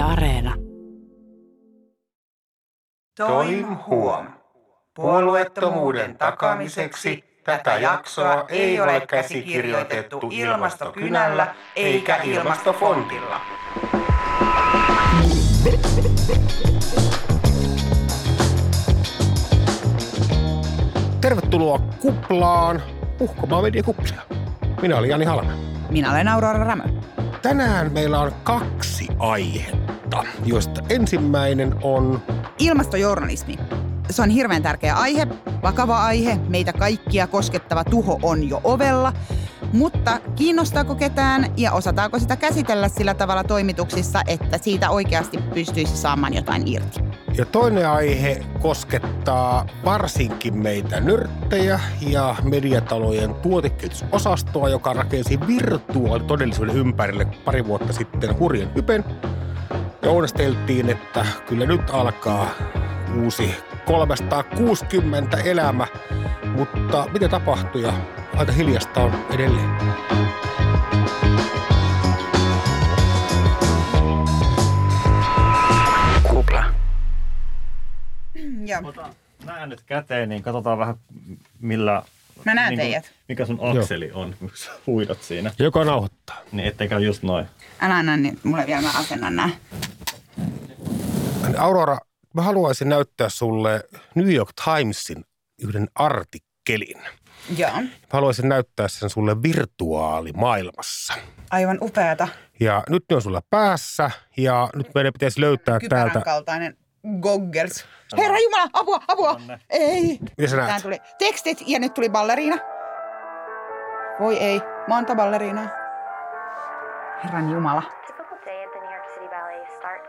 Yle Areena. Toim huom. Puolueettomuuden takamiseksi tätä jaksoa ei ole käsikirjoitettu ilmastokynällä eikä ilmastofontilla. Tervetuloa kuplaan, uhkomaan mediakuplia. Minä olen Jani Halme. Minä olen Aurora Rämö. Tänään meillä on kaksi aihetta, joista ensimmäinen on Ilmastojournalismi. Se on hirveän tärkeä aihe, vakava aihe, meitä kaikkia koskettava tuho on jo ovella. Mutta kiinnostaako ketään ja osataako sitä käsitellä sillä tavalla toimituksissa, että siitä oikeasti pystyisi saamaan jotain irti? ja toinen aihe koskettaa varsinkin meitä nörttejä ja mediatalojen tuotekehitysosastoa, joka rakensi virtuaalitodellisuuden ympärille pari vuotta sitten hurjen hypen. Ja onnesteltiin, että kyllä nyt alkaa uusi 360 elämä, mutta mitä tapahtui ja aika hiljasta on edelleen. Kupla. Joo. Ota nää nyt käteen, niin katsotaan vähän millä... Mä näen niin kuin- teidät. Mikä sun akseli on, kun sä huidat siinä. Joka nauhoittaa. Niin ettei käy just noin. Älä anna niin mulle vielä, mä asennan nää. Aurora, mä haluaisin näyttää sulle New York Timesin yhden artikkelin. Joo. Mä haluaisin näyttää sen sulle virtuaalimaailmassa. Aivan upeata. Ja nyt ne on sulla päässä ja nyt meidän pitäisi löytää Kypärän täältä. kaltainen goggles. Herra Jumala, apua, apua. Anne. Ei. Mitä sä näet? tuli tekstit ja nyt tuli balleriina. Voi ei, monta balleriinaa. Herran Jumala.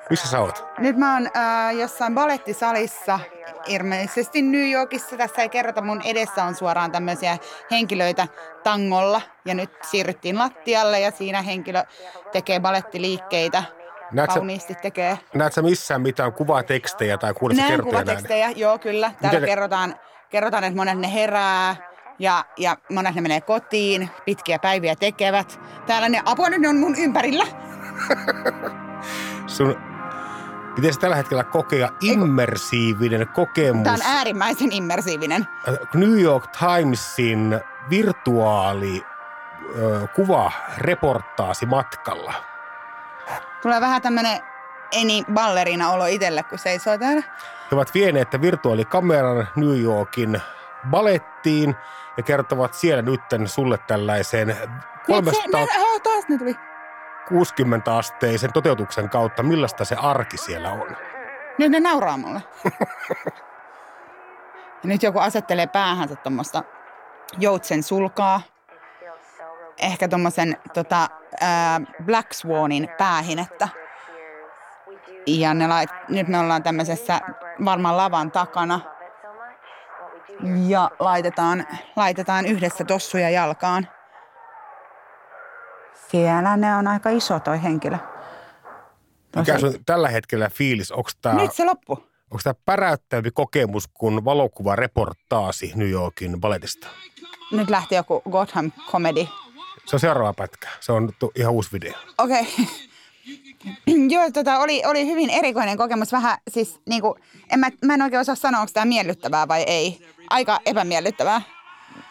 Missä sä oot? Nyt mä oon äh, jossain balettisalissa, ilmeisesti New Yorkissa. Tässä ei kerrota, mun edessä on suoraan tämmöisiä henkilöitä tangolla. Ja nyt siirryttiin lattialle ja siinä henkilö tekee balettiliikkeitä. Näet sä, Kauniisti tekee. näet sä missään mitään kuvatekstejä tai kuulet sä Näen kertoja näin? kuvatekstejä, joo kyllä. Täällä Miten ne- kerrotaan, kerrotaan, että monet ne herää ja, ja monet ne menee kotiin, pitkiä päiviä tekevät. Täällä ne, ne on mun ympärillä. Sun pitäisi tällä hetkellä kokea immersiivinen kokemus Tämä on äärimmäisen immersiivinen. New York Timesin virtuaali ö, kuvareportaasi matkalla. Tulee vähän tämmönen eni ballerina olo itselle, kun seisoo täällä. He ovat vieneet virtuaalikameran New Yorkin balettiin ja kertovat siellä nytten sulle tällaisen Nyt se, 360 ne, oh, taas ne tuli. asteisen toteutuksen kautta, millaista se arki siellä on. Nyt ne nauraa mulle. ja nyt joku asettelee päähänsä tuommoista joutsen sulkaa. Ehkä tuommoisen tota, ää, Black Swanin päähinettä. Ja ne lait, nyt me ollaan tämmöisessä varmaan lavan takana. Ja laitetaan, laitetaan yhdessä tossuja jalkaan. Siellä ne on aika iso toi henkilö. Mikä sun tällä hetkellä fiilis? Onko tämä Nyt se loppu. onko tää päräyttävämpi kokemus kuin valokuvareportaasi New Yorkin baletista? Nyt lähti joku Gotham Comedy. Se on seuraava pätkä. Se on ihan uusi video. Okei. Joo, tota, oli, oli hyvin erikoinen kokemus. Vähän siis niinku, en mä, mä en oikein osaa sanoa, onko tämä miellyttävää vai ei. Aika epämiellyttävää.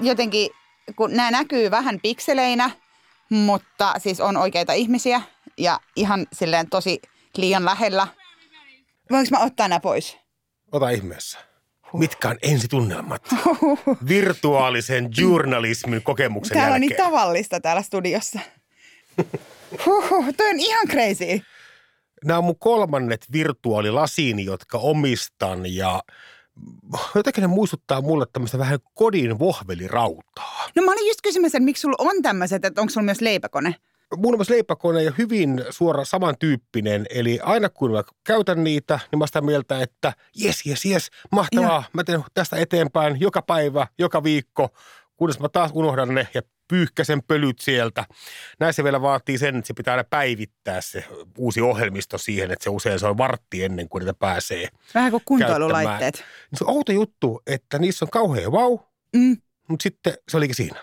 Jotenkin, kun nämä näkyy vähän pikseleinä, mutta siis on oikeita ihmisiä ja ihan silleen tosi liian lähellä. Voinko mä ottaa nämä pois? Ota ihmeessä. Mitkä on ensitunnelmat virtuaalisen journalismin kokemuksen Täällä on jälkeen? niin tavallista täällä studiossa. Huhhuh, toi on ihan crazy. Nämä on mun kolmannet virtuaalilasini, jotka omistan ja jotenkin ne muistuttaa mulle tämmöistä vähän kodin vohvelirautaa. No mä olin just kysymässä, että miksi sulla on tämmöiset, että onko sulla myös leipäkone? Muun muassa leipäkone ja hyvin suora samantyyppinen, eli aina kun mä käytän niitä, niin mä sitä mieltä, että jes, jes, jes, mahtavaa, Joo. mä teen tästä eteenpäin joka päivä, joka viikko, kunnes mä taas unohdan ne ja pyyhkäsen pölyt sieltä. Näissä vielä vaatii sen, että se pitää aina päivittää se uusi ohjelmisto siihen, että se usein se on vartti ennen kuin niitä pääsee Vähän kuin kuntoilulaitteet. Niin Se on outo juttu, että niissä on kauhean vau, Mm. mutta sitten se olikin siinä.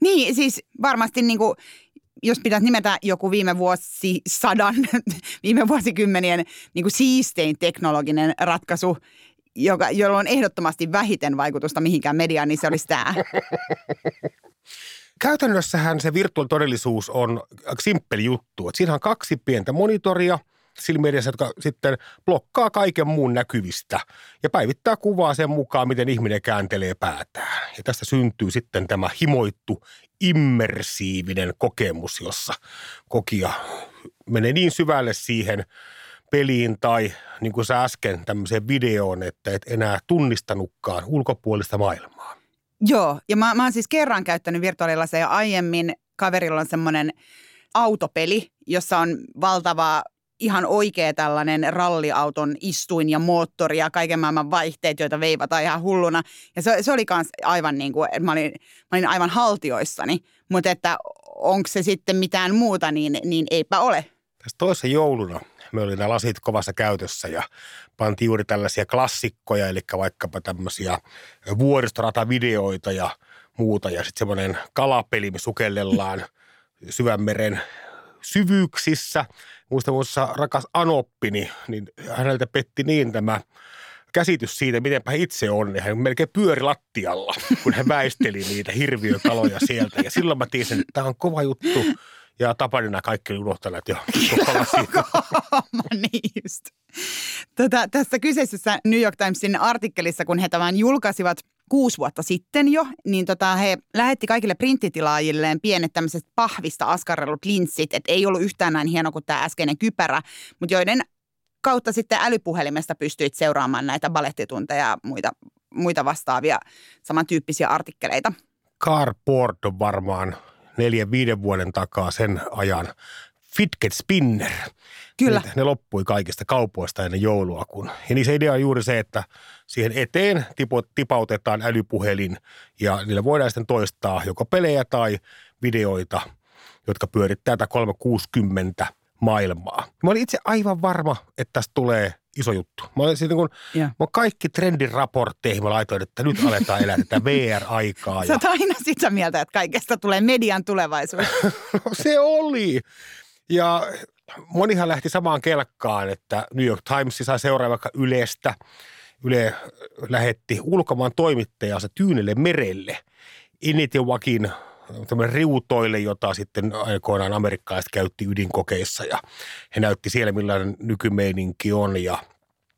Niin, siis varmasti niinku, jos pitäisi nimetä joku viime vuosisadan, viime vuosikymmenien niin kuin siistein teknologinen ratkaisu, joka, jolla on ehdottomasti vähiten vaikutusta mihinkään mediaan, niin se olisi tämä. Käytännössähän se virtuaalitodellisuus on aika simppeli juttu. Siinä on kaksi pientä monitoria sillä mediassa, jotka sitten blokkaa kaiken muun näkyvistä ja päivittää kuvaa sen mukaan, miten ihminen kääntelee päätään. Ja tästä syntyy sitten tämä himoittu immersiivinen kokemus, jossa kokija menee niin syvälle siihen peliin tai niin kuin sä äsken tämmöiseen videoon, että et enää tunnistanutkaan ulkopuolista maailmaa. Joo, ja mä, mä oon siis kerran käyttänyt virtuaalilaseja aiemmin. Kaverilla on semmoinen autopeli, jossa on valtava ihan oikea tällainen ralliauton istuin ja moottori ja kaiken maailman vaihteet, joita veivataan ihan hulluna. Ja se, se oli myös aivan niin kuin, että mä olin, mä olin aivan haltioissani. Mutta että onko se sitten mitään muuta, niin, niin eipä ole. Tässä toisessa jouluna me oli nämä lasit kovassa käytössä ja pantiin juuri tällaisia klassikkoja, eli vaikkapa tämmöisiä vuoristoratavideoita ja muuta. Ja sitten semmoinen kalapeli, me sukellellaan syvänmeren syvyyksissä. Muista muussa rakas Anoppini, niin häneltä petti niin tämä käsitys siitä, mitenpä itse on, niin hän melkein pyöri lattialla, kun hän väisteli niitä hirviökaloja sieltä. Ja silloin mä tiesin, että tämä on kova juttu. Ja Tapanina kaikki unohtaneet jo koko niin just. Tota, tässä kyseisessä New York Timesin artikkelissa, kun he tämän julkaisivat kuusi vuotta sitten jo, niin tota, he lähetti kaikille printtitilaajilleen pienet tämmöiset pahvista askarrellut linssit, että ei ollut yhtään näin hieno kuin tämä äskeinen kypärä, mutta joiden kautta sitten älypuhelimesta pystyit seuraamaan näitä balettitunteja ja muita, muita vastaavia samantyyppisiä artikkeleita. Carport on varmaan neljän, viiden vuoden takaa sen ajan Fidget Spinner. Kyllä. Ne, ne loppui kaikista kaupoista ennen joulua. Kun, ja niin se idea on juuri se, että siihen eteen tipautetaan älypuhelin ja niillä voidaan sitten toistaa joko pelejä tai videoita, jotka pyörittää tätä 360 maailmaa. Mä olin itse aivan varma, että tästä tulee iso juttu. Mä olin sitten kun, Joo. mä kaikki trendiraportteihin mä laitoin, että nyt aletaan elää tätä VR-aikaa. Sä oot aina sitä mieltä, että kaikesta tulee median tulevaisuus. No, se oli. Ja monihan lähti samaan kelkkaan, että New York Times sai seuraa vaikka Ylestä. Yle lähetti ulkomaan toimittajansa Tyynelle merelle. Tämmöinen riutoille, jota sitten aikoinaan amerikkalaiset käytti ydinkokeissa ja he näytti siellä millainen nykymeininki on ja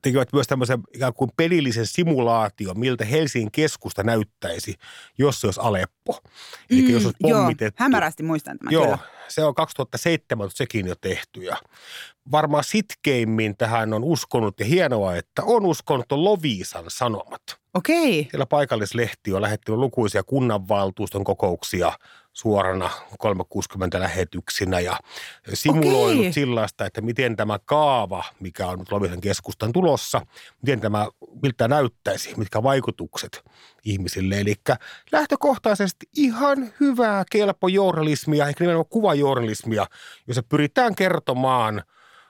tekivät myös tämmöisen ikään kuin pelillisen simulaatio, miltä Helsingin keskusta näyttäisi, jos se olisi Aleppo. Eli mm, jos olisi joo, pommitettu. hämärästi muistan tämän Joo, kyllä. se on 2007 sekin jo tehty ja varmaan sitkeimmin tähän on uskonut ja hienoa, että on uskonut on Loviisan sanomat. Okei. Siellä paikallislehti on lähettänyt lukuisia kunnanvaltuuston kokouksia suorana 360 lähetyksinä ja simuloinut Okei. sellaista, että miten tämä kaava, mikä on nyt Lovisan keskustan tulossa, miten tämä, miltä näyttäisi, mitkä vaikutukset ihmisille. Eli lähtökohtaisesti ihan hyvää kelpojournalismia, ehkä nimenomaan kuvajournalismia, jossa pyritään kertomaan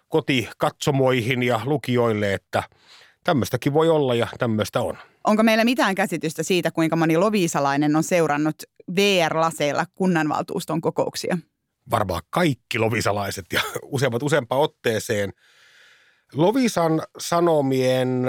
kotikatsomoihin ja lukijoille, että tämmöistäkin voi olla ja tämmöistä on. Onko meillä mitään käsitystä siitä, kuinka moni loviisalainen on seurannut VR-laseilla kunnanvaltuuston kokouksia? varmaan kaikki lovisalaiset ja useammat useampaan otteeseen. Lovisan Sanomien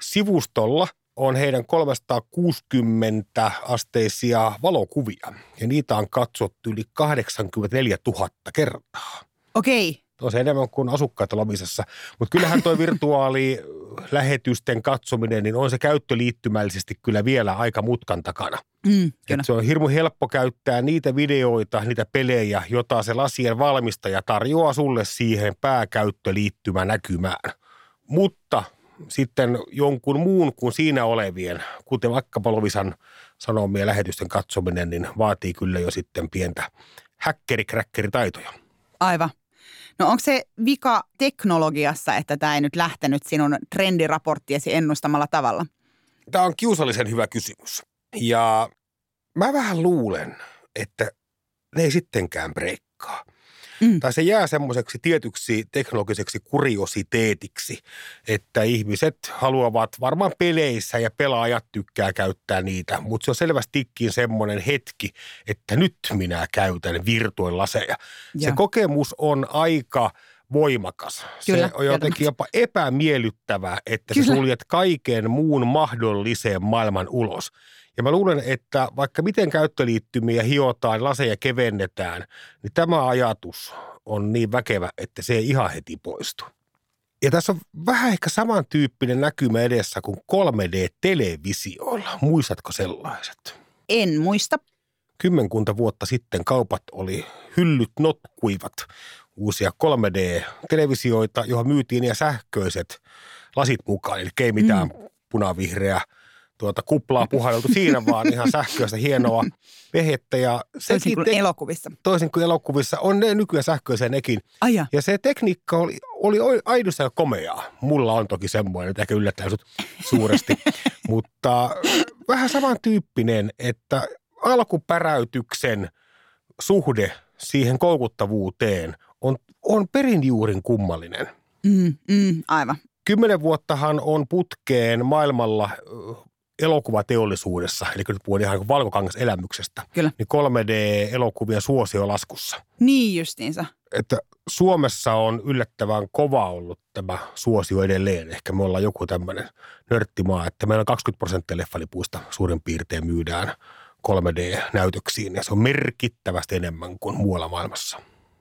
sivustolla on heidän 360 asteisia valokuvia ja niitä on katsottu yli 84 000 kertaa. Okei. On se enemmän kuin asukkaita Lovisassa. Mutta kyllähän tuo virtuaalilähetysten katsominen, niin on se käyttöliittymällisesti kyllä vielä aika mutkan takana. Mm, kyllä. Se on hirmu helppo käyttää niitä videoita, niitä pelejä, jota se lasien valmistaja tarjoaa sulle siihen pääkäyttöliittymä näkymään. Mutta sitten jonkun muun kuin siinä olevien, kuten vaikkapa Lovisan sanomien lähetysten katsominen, niin vaatii kyllä jo sitten pientä häkkeri-kräkkeri-taitoja. Aivan. No onko se vika teknologiassa, että tämä ei nyt lähtenyt sinun trendiraporttiesi ennustamalla tavalla? Tämä on kiusallisen hyvä kysymys. Ja mä vähän luulen, että ne ei sittenkään breikkaa. Mm. Tai se jää semmoiseksi tietyksi teknologiseksi kuriositeetiksi, että ihmiset haluavat varmaan peleissä ja pelaajat tykkää käyttää niitä, mutta se on selvästikin semmoinen hetki, että nyt minä käytän virtuaalilaseja. Se kokemus on aika voimakas. Kyllä, se on jotenkin jopa epämiellyttävää, että Kyllä. sä suljet kaiken muun mahdolliseen maailman ulos. Ja mä luulen, että vaikka miten käyttöliittymiä hiotaan, laseja kevennetään, niin tämä ajatus on niin väkevä, että se ei ihan heti poistu. Ja tässä on vähän ehkä samantyyppinen näkymä edessä kuin 3D-televisioilla. Muistatko sellaiset? En muista. Kymmenkunta vuotta sitten kaupat oli hyllyt notkuivat uusia 3D-televisioita, johon myytiin ja sähköiset lasit mukaan. Eli ei mitään mm. punavihreä tuota kuplaa puhaleltu siinä, vaan ihan sähköistä hienoa vehettä. Ja toisin kuin te- elokuvissa. Toisin kuin elokuvissa. On ne nykyään sähköisiä nekin. Aja. Ja se tekniikka oli, oli aidossa komeaa. Mulla on toki semmoinen, että ehkä yllättää sut suuresti. Mutta vähän samantyyppinen, että alkupäräytyksen suhde siihen koukuttavuuteen on, on perinjuurin kummallinen. Mm, mm, aivan. Kymmenen vuottahan on putkeen maailmalla elokuvateollisuudessa, eli nyt puhun ihan valkokangaselämyksestä, Kyllä. niin 3D-elokuvien suosio laskussa. Niin justiinsa. Että Suomessa on yllättävän kova ollut tämä suosio edelleen. Ehkä me ollaan joku tämmöinen nörttimaa, että meillä on 20 prosenttia leffalipuista suurin piirtein myydään 3D-näytöksiin, ja se on merkittävästi enemmän kuin muualla maailmassa.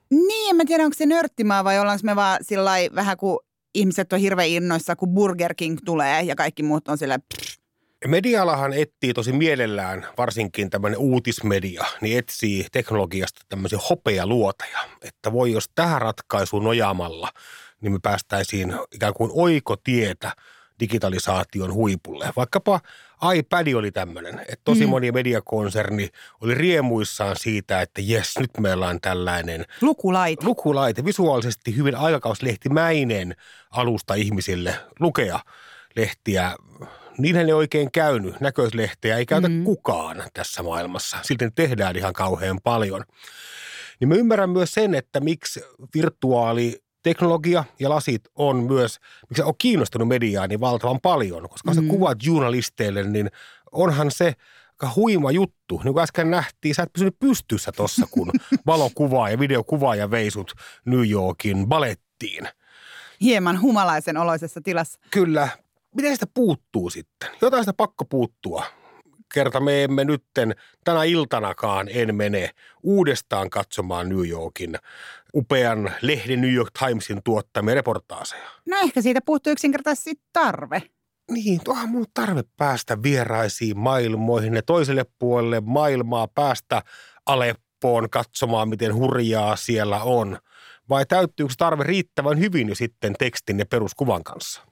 Niin, en mä tiedä, onko se nörttimaa vai ollaanko me vaan sillä vähän kuin ihmiset on hirveän innoissa, kun Burger King tulee ja kaikki muut on sillä Medialahan etsii tosi mielellään, varsinkin tämmöinen uutismedia, niin etsii teknologiasta tämmöisiä hopealuoteja, että voi jos tähän ratkaisuun nojaamalla, niin me päästäisiin ikään kuin oikotietä digitalisaation huipulle. Vaikkapa iPad oli tämmöinen, että tosi mm. moni mediakonserni oli riemuissaan siitä, että jes, nyt meillä on tällainen lukulaite. lukulaite, visuaalisesti hyvin aikakauslehtimäinen alusta ihmisille lukea lehtiä niinhän ei oikein käynyt. Näköislehteä ei käytä mm. kukaan tässä maailmassa. Silti tehdään ihan kauhean paljon. Niin mä ymmärrän myös sen, että miksi virtuaali teknologia ja lasit on myös, miksi on kiinnostunut mediaa niin valtavan paljon, koska mm. sä kuvat journalisteille, niin onhan se aika huima juttu. Niin kuin äsken nähtiin, sä et pysynyt pystyssä tossa, kun valokuvaa ja videokuvaa ja veisut New Yorkin balettiin. Hieman humalaisen oloisessa tilassa. Kyllä, miten sitä puuttuu sitten? Jotain sitä pakko puuttua. Kerta me emme nytten tänä iltanakaan en mene uudestaan katsomaan New Yorkin upean lehden New York Timesin tuottamia reportaaseja. No ehkä siitä puuttuu yksinkertaisesti tarve. Niin, tuohan mun tarve päästä vieraisiin maailmoihin ja toiselle puolelle maailmaa päästä Aleppoon katsomaan, miten hurjaa siellä on. Vai täyttyykö tarve riittävän hyvin jo sitten tekstin ja peruskuvan kanssa?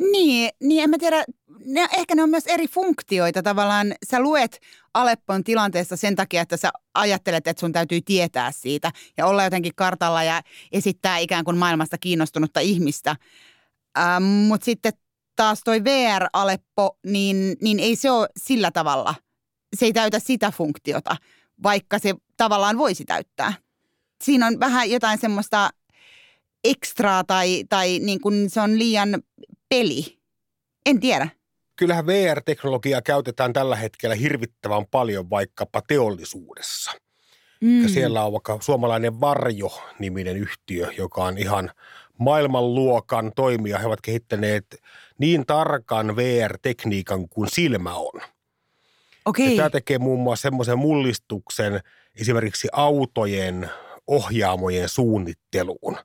Niin, niin en mä tiedä, ne, ehkä ne on myös eri funktioita tavallaan. Sä luet Aleppon tilanteessa sen takia, että sä ajattelet, että sun täytyy tietää siitä ja olla jotenkin kartalla ja esittää ikään kuin maailmasta kiinnostunutta ihmistä. Ähm, Mutta sitten taas toi VR-Aleppo, niin, niin ei se ole sillä tavalla. Se ei täytä sitä funktiota, vaikka se tavallaan voisi täyttää. Siinä on vähän jotain semmoista ekstraa tai, tai niin kuin se on liian peli. En tiedä. Kyllähän VR-teknologiaa käytetään tällä hetkellä hirvittävän paljon vaikkapa teollisuudessa. Mm. Ja siellä on vaikka suomalainen Varjo-niminen yhtiö, joka on ihan maailmanluokan toimija. He ovat kehittäneet niin tarkan VR-tekniikan kuin silmä on. Okay. Ja tämä tekee muun muassa semmoisen mullistuksen esimerkiksi autojen ohjaamojen suunnitteluun.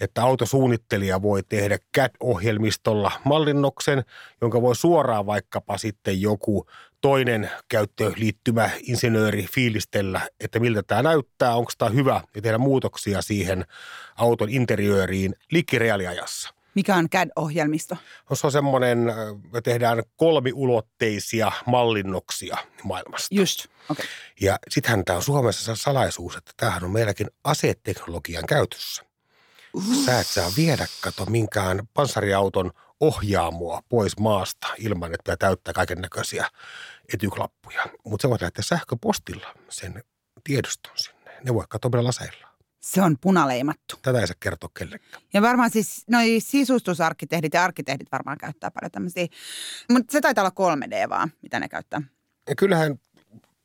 Että autosuunnittelija voi tehdä CAD-ohjelmistolla mallinnoksen, jonka voi suoraan vaikkapa sitten joku toinen käyttöliittymä insinööri fiilistellä, että miltä tämä näyttää, onko tämä hyvä ja tehdä muutoksia siihen auton interiööriin liikkireaaliajassa. Mikä on CAD-ohjelmisto? No, se on semmoinen, me tehdään kolmiulotteisia mallinnoksia maailmasta. Just, okei. Okay. Ja sittenhän tämä on Suomessa salaisuus, että tämähän on meilläkin aseteknologian käytössä. Uh. Sä et saa viedä, kato, minkään panssariauton ohjaamoa pois maasta ilman, että täyttää kaiken näköisiä etyklappuja. Mutta se voi lähteä sähköpostilla sen tiedoston sinne. Ne voi katsoa meidän laseilla. Se on punaleimattu. Tätä ei saa kertoa kellekään. Ja varmaan siis noi sisustusarkkitehdit ja arkkitehdit varmaan käyttää paljon tämmöisiä. Mutta se taitaa olla 3D vaan, mitä ne käyttää. Ja kyllähän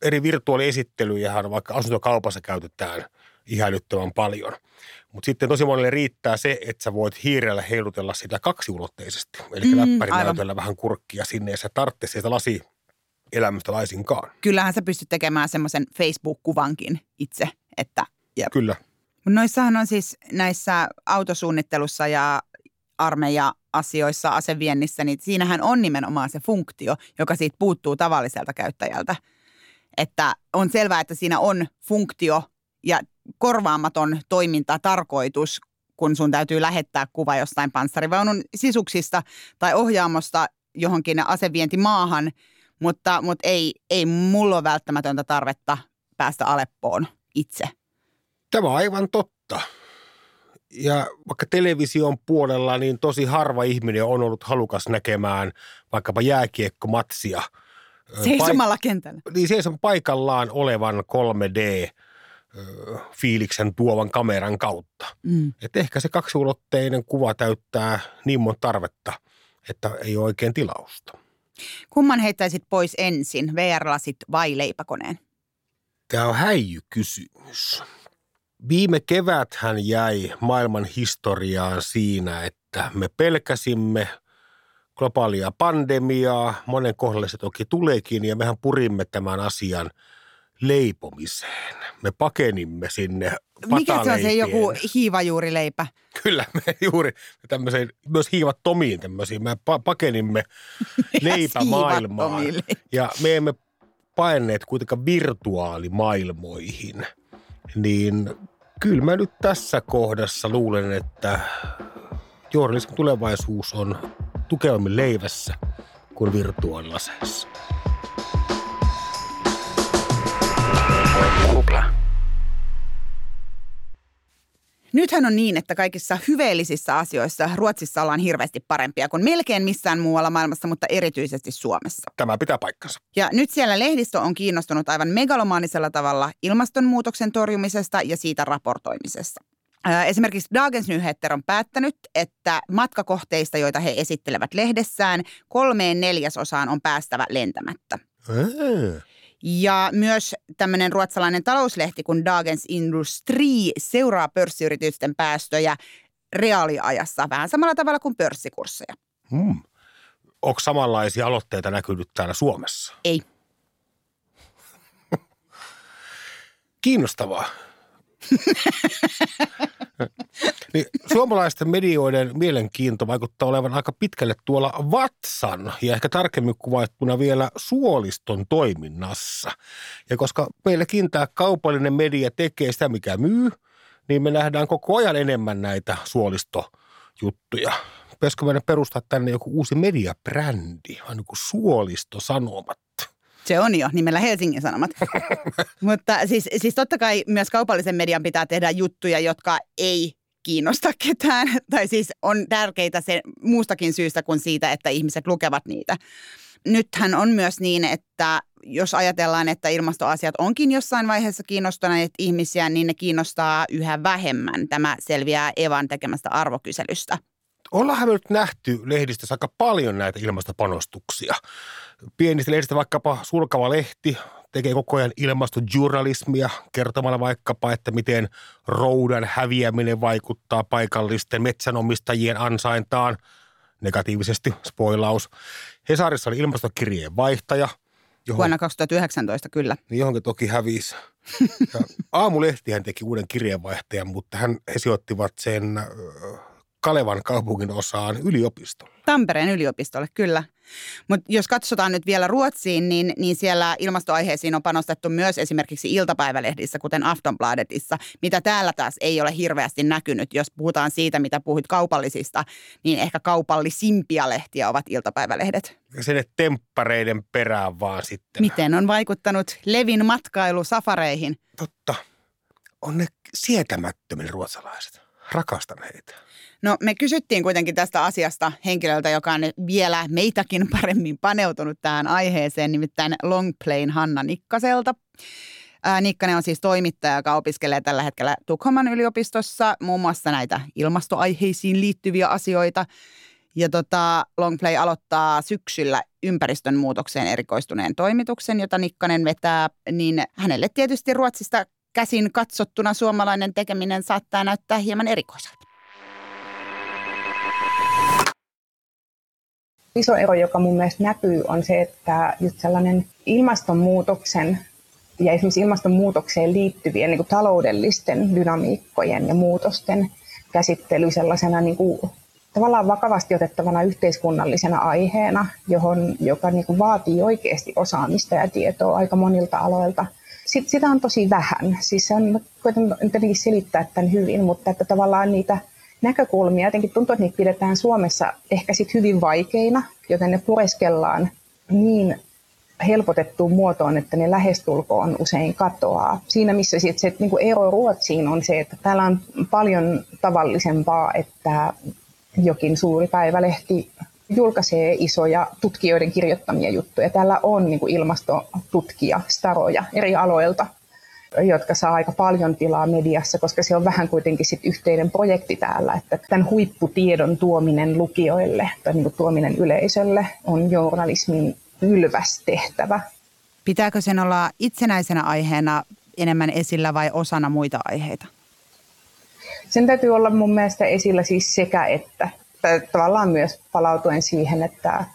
eri virtuaaliesittelyjähän vaikka asuntokaupassa käytetään ihan älyttömän paljon. Mutta sitten tosi monelle riittää se, että sä voit hiirellä heilutella sitä kaksiulotteisesti. Eli Mm, läppärin aivan. näytöllä vähän kurkkia sinne ja sä tarvitse sieltä lasielämystä laisinkaan. Kyllähän sä pystyt tekemään semmoisen Facebook-kuvankin itse, että jep. Kyllä. Mut Noissahan on siis näissä autosuunnittelussa ja armeija-asioissa, aseviennissä, niin siinähän on nimenomaan se funktio, joka siitä puuttuu tavalliselta käyttäjältä. Että on selvää, että siinä on funktio ja korvaamaton toiminta, tarkoitus, kun sun täytyy lähettää kuva jostain panssarivaunun sisuksista tai ohjaamosta johonkin asevientimaahan, mutta, mutta ei, ei mulla ole välttämätöntä tarvetta päästä Aleppoon itse. Tämä on aivan totta. Ja vaikka television puolella, niin tosi harva ihminen on ollut halukas näkemään vaikkapa jääkiekkomatsia. Seisomalla kentällä. niin seison paikallaan olevan 3D-fiiliksen tuovan kameran kautta. Mm. Et ehkä se kaksiulotteinen kuva täyttää niin monta tarvetta, että ei ole oikein tilausta. Kumman heittäisit pois ensin, VR-lasit vai leipäkoneen? Tämä on häijykysymys. Viime keväthän jäi maailman historiaan siinä, että me pelkäsimme globaalia pandemiaa, monen kohdalle se toki tuleekin, ja mehän purimme tämän asian leipomiseen. Me pakenimme sinne Mikä se on se joku hiivajuurileipä? Kyllä, me juuri tämmöiseen, myös hiivattomiin tämmöisiin. Me pa- pakenimme leipämaailmaan. Ja me emme paenneet kuitenkaan virtuaalimaailmoihin. Niin kyllä mä nyt tässä kohdassa luulen, että journalismin tulevaisuus on tukevammin leivässä kuin virtuaalilaseessa. Nythän on niin, että kaikissa hyveellisissä asioissa Ruotsissa ollaan hirveästi parempia kuin melkein missään muualla maailmassa, mutta erityisesti Suomessa. Tämä pitää paikkansa. Ja nyt siellä lehdistö on kiinnostunut aivan megalomaanisella tavalla ilmastonmuutoksen torjumisesta ja siitä raportoimisesta. Ää, Esimerkiksi Dagens Nyheter on päättänyt, että matkakohteista, joita he esittelevät lehdessään, kolmeen neljäsosaan on päästävä lentämättä. Ää. Ja myös tämmöinen ruotsalainen talouslehti kuin Dagens Industri seuraa pörssiyritysten päästöjä reaaliajassa vähän samalla tavalla kuin pörssikursseja. Hmm. Onko samanlaisia aloitteita näkynyt täällä Suomessa? Ei. Kiinnostavaa. Niin, suomalaisten medioiden mielenkiinto vaikuttaa olevan aika pitkälle tuolla vatsan ja ehkä tarkemmin kuvaittuna vielä suoliston toiminnassa. Ja koska meilläkin tämä kaupallinen media tekee sitä, mikä myy, niin me nähdään koko ajan enemmän näitä suolistojuttuja. Pitäisikö meidän perustaa tänne joku uusi mediabrändi, vai niin kuin suolistosanomat? Se on jo nimellä Helsingin Sanomat. Mutta siis, siis totta kai myös kaupallisen median pitää tehdä juttuja, jotka ei kiinnosta ketään. Tai siis on tärkeitä se muustakin syystä kuin siitä, että ihmiset lukevat niitä. Nythän on myös niin, että jos ajatellaan, että ilmastoasiat onkin jossain vaiheessa kiinnostaneet ihmisiä, niin ne kiinnostaa yhä vähemmän. Tämä selviää Evan tekemästä arvokyselystä. Ollaanhan me nyt nähty lehdistössä aika paljon näitä ilmastopanostuksia. Pienistä lehdistä vaikkapa Sulkava Lehti tekee koko ajan ilmastojournalismia kertomalla vaikkapa, että miten roudan häviäminen vaikuttaa paikallisten metsänomistajien ansaintaan. Negatiivisesti, spoilaus. Hesarissa oli ilmastokirjeen vaihtaja, johon, Vuonna 2019 kyllä. niin johonkin toki hävisi. Ja Aamulehtihän teki uuden kirjeenvaihtajan, mutta hän, he sijoittivat sen Kalevan kaupungin osaan yliopistolle. Tampereen yliopistolle, kyllä. Mutta jos katsotaan nyt vielä Ruotsiin, niin, niin siellä ilmastoaiheisiin on panostettu myös esimerkiksi iltapäivälehdissä, kuten Aftonbladetissa, mitä täällä taas ei ole hirveästi näkynyt. Jos puhutaan siitä, mitä puhuit kaupallisista, niin ehkä kaupallisimpia lehtiä ovat iltapäivälehdet. Ja sinne temppareiden perään vaan sitten. Miten on vaikuttanut Levin matkailu safareihin? Totta. On ne sietämättömille ruotsalaiset. Rakastan heitä. No me kysyttiin kuitenkin tästä asiasta henkilöltä, joka on vielä meitäkin paremmin paneutunut tähän aiheeseen, nimittäin Longplayn Hanna Nikkaselta. Nikkanen on siis toimittaja, joka opiskelee tällä hetkellä Tukholman yliopistossa muun muassa näitä ilmastoaiheisiin liittyviä asioita. Ja tota, Longplay aloittaa syksyllä ympäristön muutokseen erikoistuneen toimituksen, jota Nikkanen vetää, niin hänelle tietysti Ruotsista käsin katsottuna suomalainen tekeminen saattaa näyttää hieman erikoiselta. Iso ero, joka mun mielestä näkyy, on se, että just sellainen ilmastonmuutoksen ja esimerkiksi ilmastonmuutokseen liittyvien niin kuin taloudellisten dynamiikkojen ja muutosten käsittely sellaisena niin kuin, tavallaan vakavasti otettavana yhteiskunnallisena aiheena, johon, joka niin kuin vaatii oikeasti osaamista ja tietoa aika monilta aloilta. Sitä on tosi vähän. Siis se on, koitan jotenkin selittää tämän hyvin, mutta että tavallaan niitä näkökulmia jotenkin tuntuu, että niitä pidetään Suomessa ehkä sit hyvin vaikeina, joten ne pureskellaan niin helpotettuun muotoon, että ne lähestulkoon usein katoaa. Siinä missä sit se niin ero Ruotsiin on se, että täällä on paljon tavallisempaa, että jokin suuri päivälehti julkaisee isoja tutkijoiden kirjoittamia juttuja. Täällä on niin ilmastotutkija, staroja eri aloilta, jotka saa aika paljon tilaa mediassa, koska se on vähän kuitenkin sit yhteinen projekti täällä, että tämän huipputiedon tuominen lukijoille tai niin tuominen yleisölle on journalismin ylväs tehtävä. Pitääkö sen olla itsenäisenä aiheena enemmän esillä vai osana muita aiheita? Sen täytyy olla mun mielestä esillä siis sekä että. Tavallaan myös palautuen siihen, että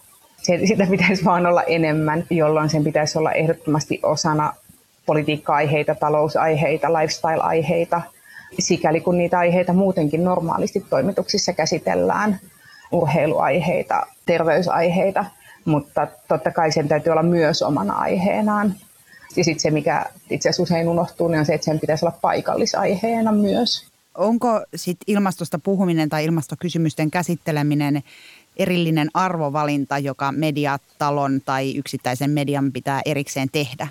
sitä pitäisi vaan olla enemmän, jolloin sen pitäisi olla ehdottomasti osana politiikka-aiheita, talousaiheita, lifestyle-aiheita, sikäli kun niitä aiheita muutenkin normaalisti toimituksissa käsitellään, urheiluaiheita, terveysaiheita, mutta totta kai sen täytyy olla myös omana aiheenaan. Ja sitten se, mikä itse asiassa usein unohtuu, niin on se, että sen pitäisi olla paikallisaiheena myös. Onko sit ilmastosta puhuminen tai ilmastokysymysten käsitteleminen erillinen arvovalinta, joka mediatalon tai yksittäisen median pitää erikseen tehdä?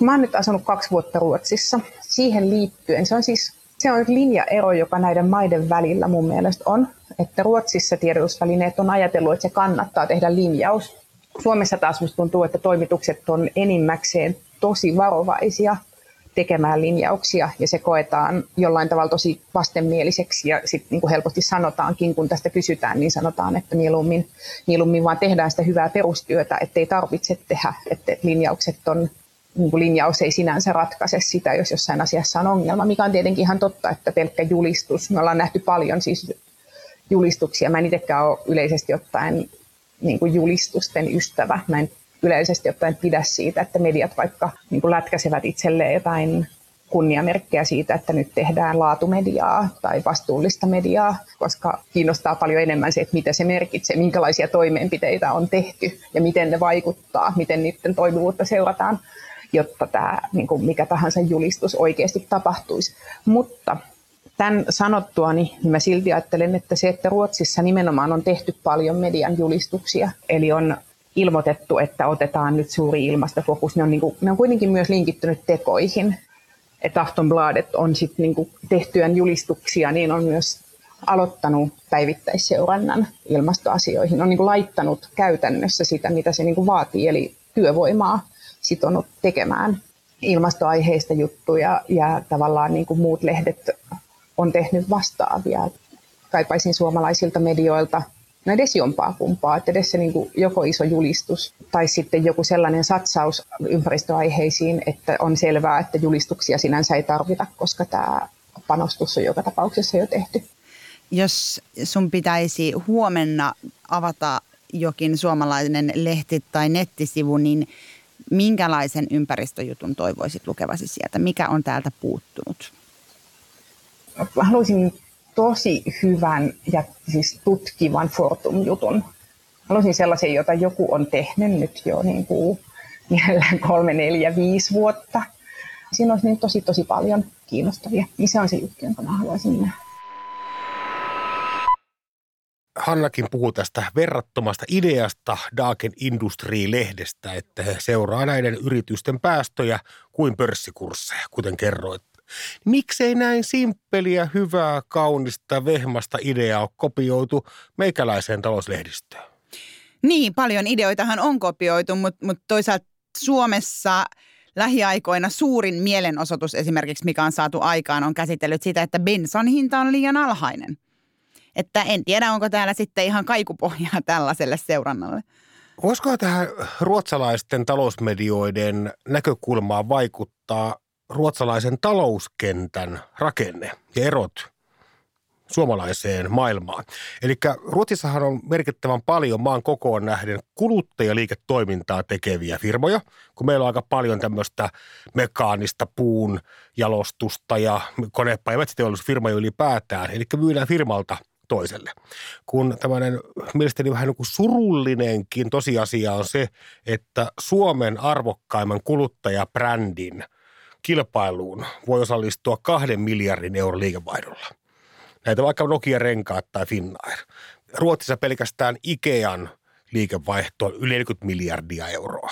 Mä oon nyt asunut kaksi vuotta Ruotsissa. Siihen liittyen se on siis se on linjaero, joka näiden maiden välillä mun mielestä on, että Ruotsissa tiedotusvälineet on ajatellut, että se kannattaa tehdä linjaus. Suomessa taas musta tuntuu, että toimitukset on enimmäkseen tosi varovaisia tekemään linjauksia ja se koetaan jollain tavalla tosi vastenmieliseksi ja sitten niin kuin helposti sanotaankin, kun tästä kysytään, niin sanotaan, että mieluummin, mieluummin vaan tehdään sitä hyvää perustyötä, ettei tarvitse tehdä, että linjaukset on niin kuin linjaus ei sinänsä ratkaise sitä, jos jossain asiassa on ongelma, mikä on tietenkin ihan totta, että pelkkä julistus, me ollaan nähty paljon siis julistuksia, mä en itsekään ole yleisesti ottaen niin kuin julistusten ystävä, mä en yleisesti ottaen pidä siitä, että mediat vaikka niin kuin lätkäsevät itselleen jotain kunniamerkkejä siitä, että nyt tehdään laatumediaa tai vastuullista mediaa, koska kiinnostaa paljon enemmän se, että mitä se merkitsee, minkälaisia toimenpiteitä on tehty ja miten ne vaikuttaa, miten niiden toimivuutta seurataan jotta tämä niin kuin mikä tahansa julistus oikeasti tapahtuisi. Mutta tämän sanottua, niin mä silti ajattelen, että se, että Ruotsissa nimenomaan on tehty paljon median julistuksia, eli on ilmoitettu, että otetaan nyt suuri ilmastofokus, ne on, niin kuin, ne on kuitenkin myös linkittynyt tekoihin. Että Aftonbladet on sitten niin tehtyään julistuksia, niin on myös aloittanut päivittäisseurannan ilmastoasioihin, on niin kuin laittanut käytännössä sitä, mitä se niin kuin vaatii, eli työvoimaa sitonut tekemään ilmastoaiheista juttuja ja tavallaan niin kuin muut lehdet on tehnyt vastaavia. Kaipaisin suomalaisilta medioilta no edes jompaa kumpaa, että edes se niin kuin joko iso julistus tai sitten joku sellainen satsaus ympäristöaiheisiin, että on selvää, että julistuksia sinänsä ei tarvita, koska tämä panostus on joka tapauksessa jo tehty. Jos sun pitäisi huomenna avata jokin suomalainen lehti tai nettisivu, niin minkälaisen ympäristöjutun toivoisit lukevasi sieltä? Mikä on täältä puuttunut? Haluaisin tosi hyvän ja siis tutkivan Fortum-jutun. Haluaisin sellaisen, jota joku on tehnyt nyt jo niin kuin kolme, neljä, viisi vuotta. Siinä olisi niin tosi, tosi paljon kiinnostavia. Niin se on se juttu, jonka mä haluaisin nähdä. Hannakin puhuu tästä verrattomasta ideasta Dagen Industry-lehdestä, että he seuraa näiden yritysten päästöjä kuin pörssikursseja, kuten kerroit. Miksei näin simppeliä, hyvää, kaunista, vehmasta ideaa ole kopioitu meikäläiseen talouslehdistöön? Niin, paljon ideoitahan on kopioitu, mutta, mutta toisaalta Suomessa lähiaikoina suurin mielenosoitus esimerkiksi, mikä on saatu aikaan, on käsitellyt sitä, että bensan hinta on liian alhainen. Että en tiedä, onko täällä sitten ihan kaikupohjaa tällaiselle seurannalle. Voisiko tähän ruotsalaisten talousmedioiden näkökulmaan vaikuttaa ruotsalaisen talouskentän rakenne ja erot suomalaiseen maailmaan. Eli Ruotsissahan on merkittävän paljon maan kokoon nähden kuluttajaliiketoimintaa tekeviä firmoja, kun meillä on aika paljon tämmöistä mekaanista puun jalostusta ja konepa- ja metsäteollisuusfirmoja ylipäätään. Eli myydään firmalta toiselle. Kun tämmöinen mielestäni vähän niin kuin surullinenkin tosiasia on se, että Suomen arvokkaimman kuluttajabrändin kilpailuun voi osallistua kahden miljardin euron liikevaihdolla. Näitä vaikka Nokia Renkaat tai Finnair. Ruotsissa pelkästään Ikean liikevaihto on yli 40 miljardia euroa.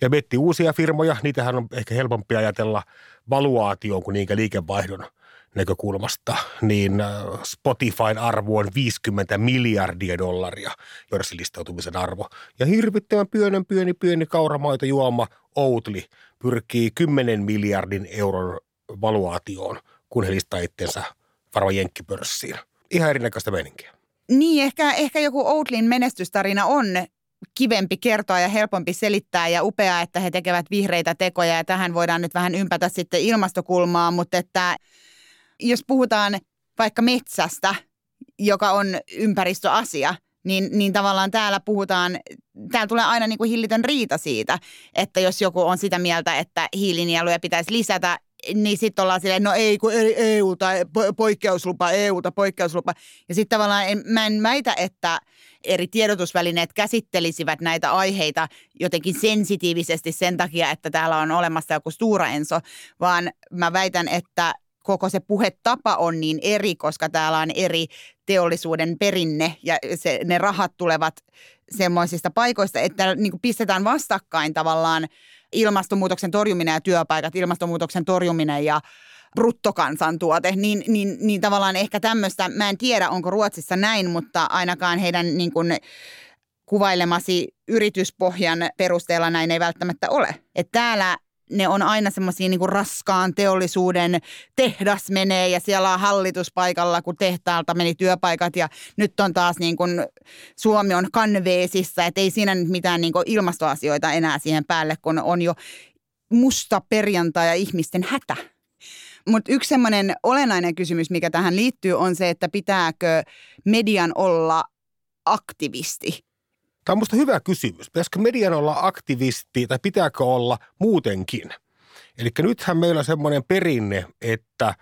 Ja miettii uusia firmoja, niitähän on ehkä helpompi ajatella valuaatioon kuin niinkä liikevaihdon näkökulmasta, niin äh, Spotifyn arvo on 50 miljardia dollaria, pörssilistautumisen arvo. Ja hirvittävän pienen pieni pieni kauramaito juoma Outli pyrkii 10 miljardin euron valuaatioon, kun he listaa itsensä varmaan jenkkipörssiin. Ihan erinäköistä meininkiä. Niin, ehkä, ehkä joku Outlin menestystarina on kivempi kertoa ja helpompi selittää ja upeaa, että he tekevät vihreitä tekoja ja tähän voidaan nyt vähän ympätä sitten ilmastokulmaa, mutta että jos puhutaan vaikka metsästä, joka on ympäristöasia, niin, niin tavallaan täällä puhutaan, täällä tulee aina niin kuin hillitön riita siitä, että jos joku on sitä mieltä, että hiilinieluja pitäisi lisätä niin sitten ollaan silleen, no ei kun EU tai poikkeuslupa, EU tai poikkeuslupa. Ja sitten tavallaan en, mä en väitä, että eri tiedotusvälineet käsittelisivät näitä aiheita jotenkin sensitiivisesti sen takia, että täällä on olemassa joku Stura Enso, vaan mä väitän, että koko se puhetapa on niin eri, koska täällä on eri teollisuuden perinne ja se, ne rahat tulevat semmoisista paikoista, että niin kuin pistetään vastakkain tavallaan – ilmastonmuutoksen torjuminen ja työpaikat, ilmastonmuutoksen torjuminen ja bruttokansantuote, niin, niin, niin tavallaan ehkä tämmöistä, mä en tiedä onko Ruotsissa näin, mutta ainakaan heidän niin kuin, kuvailemasi yrityspohjan perusteella näin ei välttämättä ole. Et täällä ne on aina semmoisia niin raskaan teollisuuden tehdas menee ja siellä on hallituspaikalla, kun tehtaalta meni työpaikat ja nyt on taas niin kuin Suomi on kanveesissa, että ei siinä nyt mitään niin kuin ilmastoasioita enää siihen päälle, kun on jo musta perjantai ja ihmisten hätä. Mutta yksi semmoinen olennainen kysymys, mikä tähän liittyy, on se, että pitääkö median olla aktivisti Tämä on minusta hyvä kysymys. Pitäisikö median olla aktivisti tai pitääkö olla muutenkin? Eli nythän meillä on semmoinen perinne, että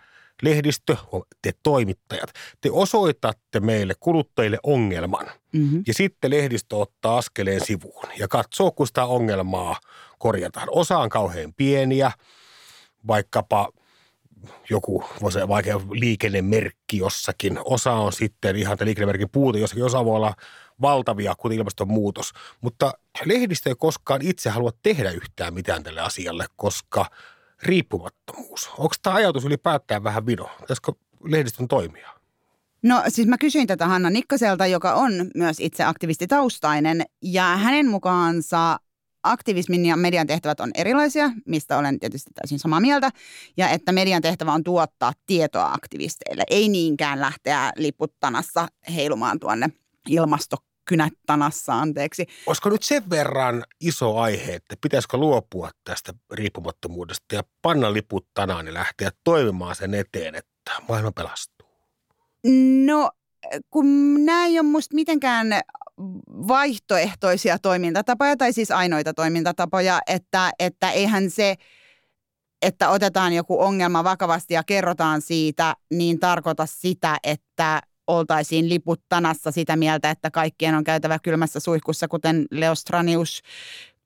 lehdistö, te toimittajat, te osoitatte meille kuluttajille ongelman. Mm-hmm. Ja sitten lehdistö ottaa askeleen sivuun ja katsoo, kun sitä ongelmaa korjataan. Osa on kauhean pieniä, vaikkapa joku voisi vaikea liikennemerkki jossakin. Osa on sitten ihan liikennemerkin puute jossakin. Osa voi olla valtavia, kuten ilmastonmuutos. Mutta lehdistö ei koskaan itse halua tehdä yhtään mitään tälle asialle, koska riippumattomuus. Onko tämä ajatus ylipäätään vähän vino? Pitäisikö lehdistön toimia? No siis mä kysyin tätä Hanna Nikkaselta, joka on myös itse aktivistitaustainen, ja hänen mukaansa aktivismin ja median tehtävät on erilaisia, mistä olen tietysti täysin samaa mieltä, ja että median tehtävä on tuottaa tietoa aktivisteille, ei niinkään lähteä liputtanassa heilumaan tuonne ilmasto kynättanassa, anteeksi. Olisiko nyt sen verran iso aihe, että pitäisikö luopua tästä riippumattomuudesta ja panna liput tanaan ja lähteä toimimaan sen eteen, että maailma pelastuu? No, kun nämä ei ole musta mitenkään vaihtoehtoisia toimintatapoja tai siis ainoita toimintatapoja, että, että eihän se, että otetaan joku ongelma vakavasti ja kerrotaan siitä, niin tarkoita sitä, että oltaisiin liputtanassa sitä mieltä, että kaikkien on käytävä kylmässä suihkussa, kuten Leostranius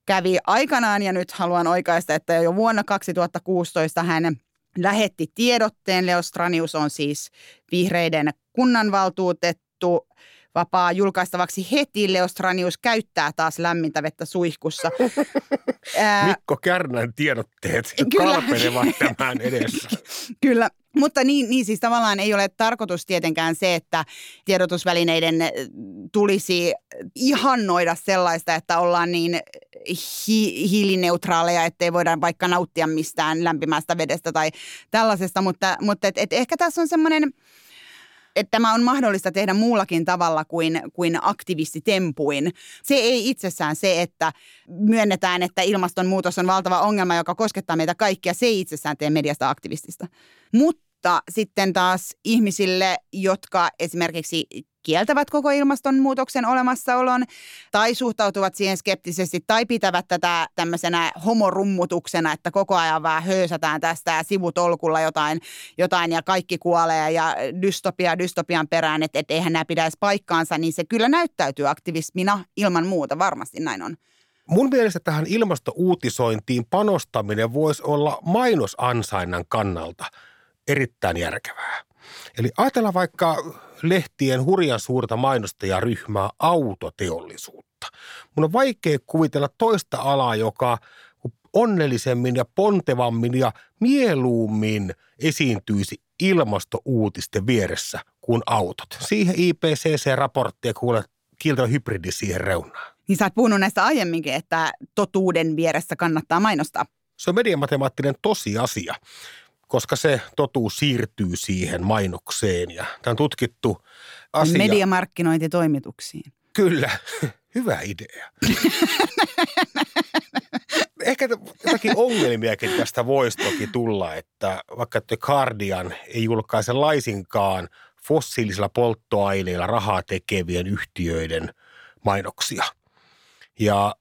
kävi aikanaan. Ja nyt haluan oikaista, että jo vuonna 2016 hän lähetti tiedotteen. Leostranius on siis vihreiden kunnanvaltuutettu vapaa julkaistavaksi heti. Leostranius käyttää taas lämmintä vettä suihkussa. Ää, Mikko Kärnän tiedotteet Kyllä. kalpenevat tämän edessä. Kyllä, mutta niin, niin siis tavallaan ei ole tarkoitus tietenkään se, että tiedotusvälineiden eh, tulisi ihannoida sellaista, että ollaan niin hi- hiilineutraaleja, ettei voida vaikka nauttia mistään lämpimästä vedestä tai tällaisesta, mutta, mutta et, et ehkä tässä on semmoinen että tämä on mahdollista tehdä muullakin tavalla kuin, kuin aktivistitempuin. Se ei itsessään se, että myönnetään, että ilmastonmuutos on valtava ongelma, joka koskettaa meitä kaikkia. Se ei itsessään tee mediasta aktivistista. Mutta sitten taas ihmisille, jotka esimerkiksi kieltävät koko ilmastonmuutoksen olemassaolon tai suhtautuvat siihen skeptisesti tai pitävät tätä tämmöisenä homorummutuksena, että koko ajan vähän höysätään tästä ja sivutolkulla jotain, jotain ja kaikki kuolee ja dystopia dystopian perään, että et eihän nämä pidäisi paikkaansa, niin se kyllä näyttäytyy aktivismina ilman muuta, varmasti näin on. Mun mielestä tähän ilmastouutisointiin panostaminen voisi olla mainosansainnan kannalta erittäin järkevää. Eli ajatellaan vaikka lehtien hurjan suurta mainostajaryhmää autoteollisuutta. Mun on vaikea kuvitella toista alaa, joka onnellisemmin ja pontevammin ja mieluummin esiintyisi ilmastouutisten vieressä kuin autot. Siihen IPCC-raportti ja kuule kiiltävä hybridi siihen reunaan. Niin sä oot puhunut näistä aiemminkin, että totuuden vieressä kannattaa mainostaa. Se on mediamatemaattinen tosiasia, koska se totuus siirtyy siihen mainokseen ja tämä on tutkittu asia. Mediamarkkinointitoimituksiin. Kyllä, hyvä idea. Ehkä jotakin ongelmiakin tästä voisi toki tulla, että vaikka The Guardian ei julkaise laisinkaan fossiilisilla polttoaineilla rahaa tekevien yhtiöiden mainoksia. Ja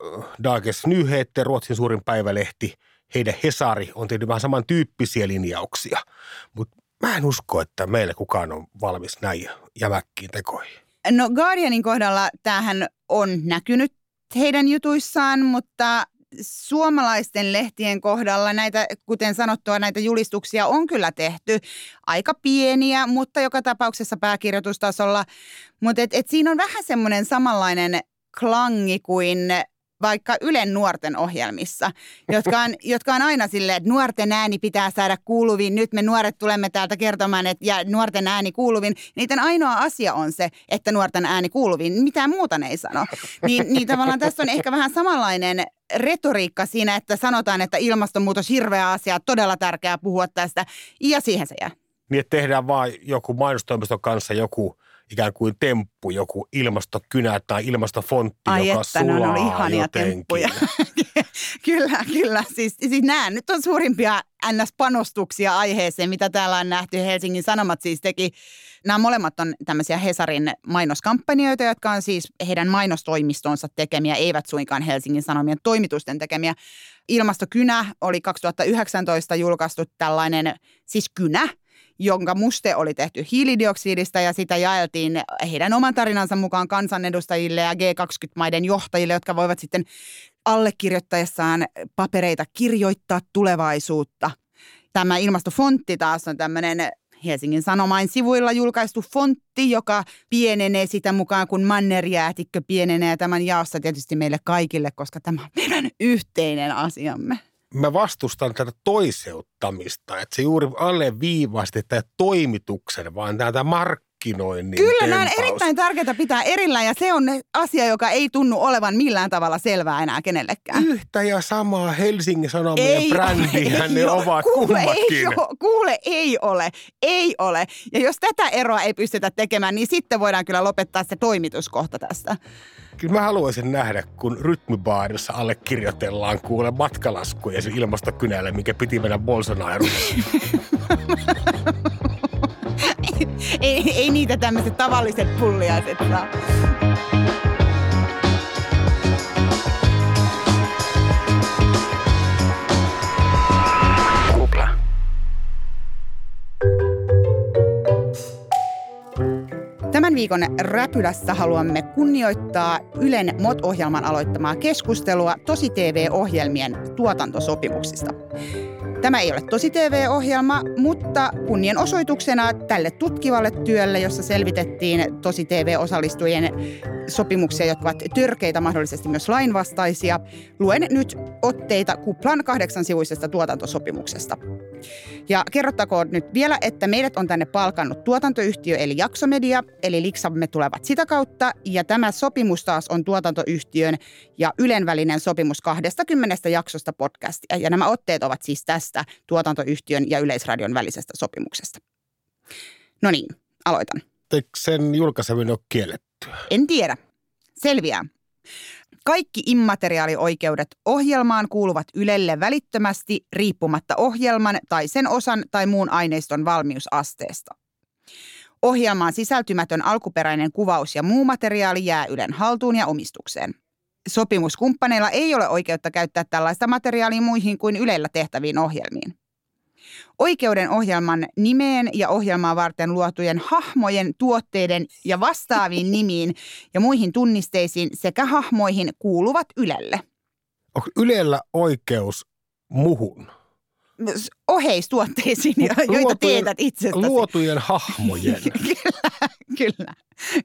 Dagens Nyheter, Ruotsin suurin päivälehti, heidän Hesari on tehnyt vähän samantyyppisiä linjauksia. Mutta mä en usko, että meillä kukaan on valmis näin jämäkkiin tekoihin. No Guardianin kohdalla tämähän on näkynyt heidän jutuissaan, mutta suomalaisten lehtien kohdalla näitä, kuten sanottua, näitä julistuksia on kyllä tehty aika pieniä, mutta joka tapauksessa pääkirjoitustasolla. Mutta et, et siinä on vähän semmoinen samanlainen klangi kuin vaikka Ylen nuorten ohjelmissa, jotka on, jotka on aina silleen, että nuorten ääni pitää saada kuuluviin. Nyt me nuoret tulemme täältä kertomaan, että ja nuorten ääni kuuluviin. Niiden ainoa asia on se, että nuorten ääni kuuluviin. Mitään muuta ne ei sano. Niin, niin tavallaan tässä on ehkä vähän samanlainen retoriikka siinä, että sanotaan, että ilmastonmuutos hirveä asia, todella tärkeää puhua tästä. Ja siihen se jää. Niin, että tehdään vaan joku mainostoimiston kanssa joku ikään kuin temppu, joku ilmastokynä tai ilmastofontti, Ai joka että, ne sulaa on ihania jotenkin. temppuja. kyllä, kyllä. Siis, siis nämä nyt on suurimpia NS-panostuksia aiheeseen, mitä täällä on nähty. Helsingin Sanomat siis teki, nämä molemmat on tämmöisiä Hesarin mainoskampanjoita, jotka on siis heidän mainostoimistonsa tekemiä, eivät suinkaan Helsingin Sanomien toimitusten tekemiä. Ilmastokynä oli 2019 julkaistu tällainen, siis kynä, jonka muste oli tehty hiilidioksidista ja sitä jaeltiin heidän oman tarinansa mukaan kansanedustajille ja G20-maiden johtajille, jotka voivat sitten allekirjoittaessaan papereita kirjoittaa tulevaisuutta. Tämä ilmastofontti taas on tämmöinen Helsingin Sanomain sivuilla julkaistu fontti, joka pienenee sitä mukaan, kun mannerjäätikkö pienenee tämän jaossa tietysti meille kaikille, koska tämä on meidän yhteinen asiamme. Mä vastustan tätä toiseuttamista, että se juuri alleviivasti tätä toimituksen, vaan tätä markkinoinnin Kyllä, nämä on erittäin tärkeää pitää erillään ja se on asia, joka ei tunnu olevan millään tavalla selvää enää kenellekään. Yhtä ja samaa Helsingin Sanomien brändiä ne ole. ovat kuule, kummatkin. Ei ole, kuule, ei ole, ei ole. Ja jos tätä eroa ei pystytä tekemään, niin sitten voidaan kyllä lopettaa se toimituskohta tästä. Kyllä mä haluaisin nähdä, kun rytmibaarissa allekirjoitellaan kuule matkalaskuja sen ilmastokynälle, mikä piti mennä Bolsonaro. ei, ei niitä tämmöiset tavalliset pulliaiset saa. Tämän viikon Räpylässä haluamme kunnioittaa Ylen MOT-ohjelman aloittamaa keskustelua Tosi TV-ohjelmien tuotantosopimuksista. Tämä ei ole tosi TV-ohjelma, mutta kunnianosoituksena tälle tutkivalle työlle, jossa selvitettiin tosi TV-osallistujien sopimuksia, jotka ovat törkeitä, mahdollisesti myös lainvastaisia, luen nyt otteita Kuplan kahdeksan sivuisesta tuotantosopimuksesta. Ja kerrottakoon nyt vielä, että meidät on tänne palkannut tuotantoyhtiö eli Jaksomedia, eli liksamme tulevat sitä kautta. Ja tämä sopimus taas on tuotantoyhtiön ja Ylen välinen sopimus 20 jaksosta podcastia. Ja nämä otteet ovat siis tästä tuotantoyhtiön ja Yleisradion välisestä sopimuksesta. No niin, aloitan. Eikö sen julkaiseminen ole kiellettyä? En tiedä. Selviää. Kaikki immateriaalioikeudet ohjelmaan kuuluvat Ylelle välittömästi riippumatta ohjelman tai sen osan tai muun aineiston valmiusasteesta. Ohjelmaan sisältymätön alkuperäinen kuvaus ja muu materiaali jää Ylen haltuun ja omistukseen. Sopimuskumppaneilla ei ole oikeutta käyttää tällaista materiaalia muihin kuin Ylellä tehtäviin ohjelmiin. Oikeuden ohjelman nimeen ja ohjelmaa varten luotujen hahmojen, tuotteiden ja vastaaviin nimiin ja muihin tunnisteisiin sekä hahmoihin kuuluvat Ylelle. Onko Ylellä oikeus muhun? Oheistuotteisiin, joita Luotujen- teetät itsestäsi. Luotujen hahmojen. kyllä, kyllä,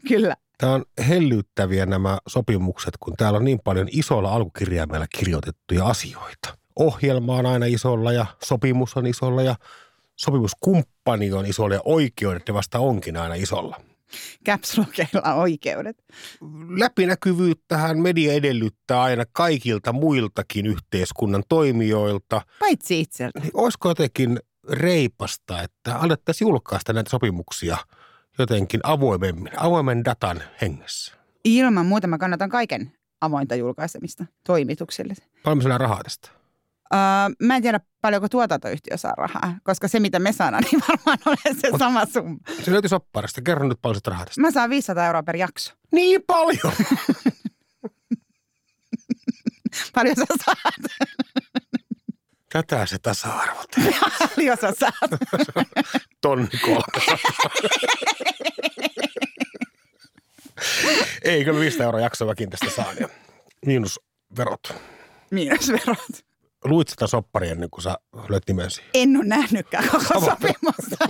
kyllä. Tämä on hellyttäviä nämä sopimukset, kun täällä on niin paljon isolla alkukirjaimella kirjoitettuja asioita. Ohjelma on aina isolla ja sopimus on isolla ja sopimuskumppani on isolla ja oikeudet ne vasta onkin aina isolla. Caps Lockeilla oikeudet. Läpinäkyvyyttähän media edellyttää aina kaikilta muiltakin yhteiskunnan toimijoilta. Paitsi itseltä. Niin olisiko jotenkin reipasta, että alettaisiin julkaista näitä sopimuksia jotenkin avoimemmin, avoimen datan hengessä? Ilman muuta mä kannatan kaiken avointa julkaisemista toimituksille. Paljon rahaa tästä? Öö, mä en tiedä paljonko tuotantoyhtiö saa rahaa, koska se mitä me saadaan, niin varmaan ole se sama summa. Se löytyy sopparista. Kerro nyt paljon sitä rahaa tästä. Mä saan 500 euroa per jakso. Niin paljon! Paljon sä saat? Tätä se tasa-arvo Paljon sä saat? Tonni kolme. Ei, kyllä 500 euroa jaksoa tästä saan. Ja miinus verot. Luit sitä sopparia ennen kuin sä löit nimesi. En ole nähnytkään koko Sama. sopimusta.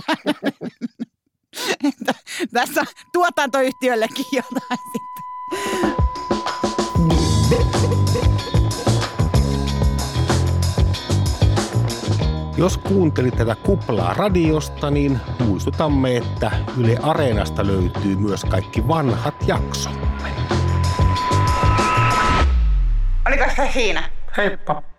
Että Tässä tuotantoyhtiöllekin jotain sitten. Jos kuuntelit tätä kuplaa radiosta, niin muistutamme, että Yle Areenasta löytyy myös kaikki vanhat jaksomme. Oliko se siinä? Heippa!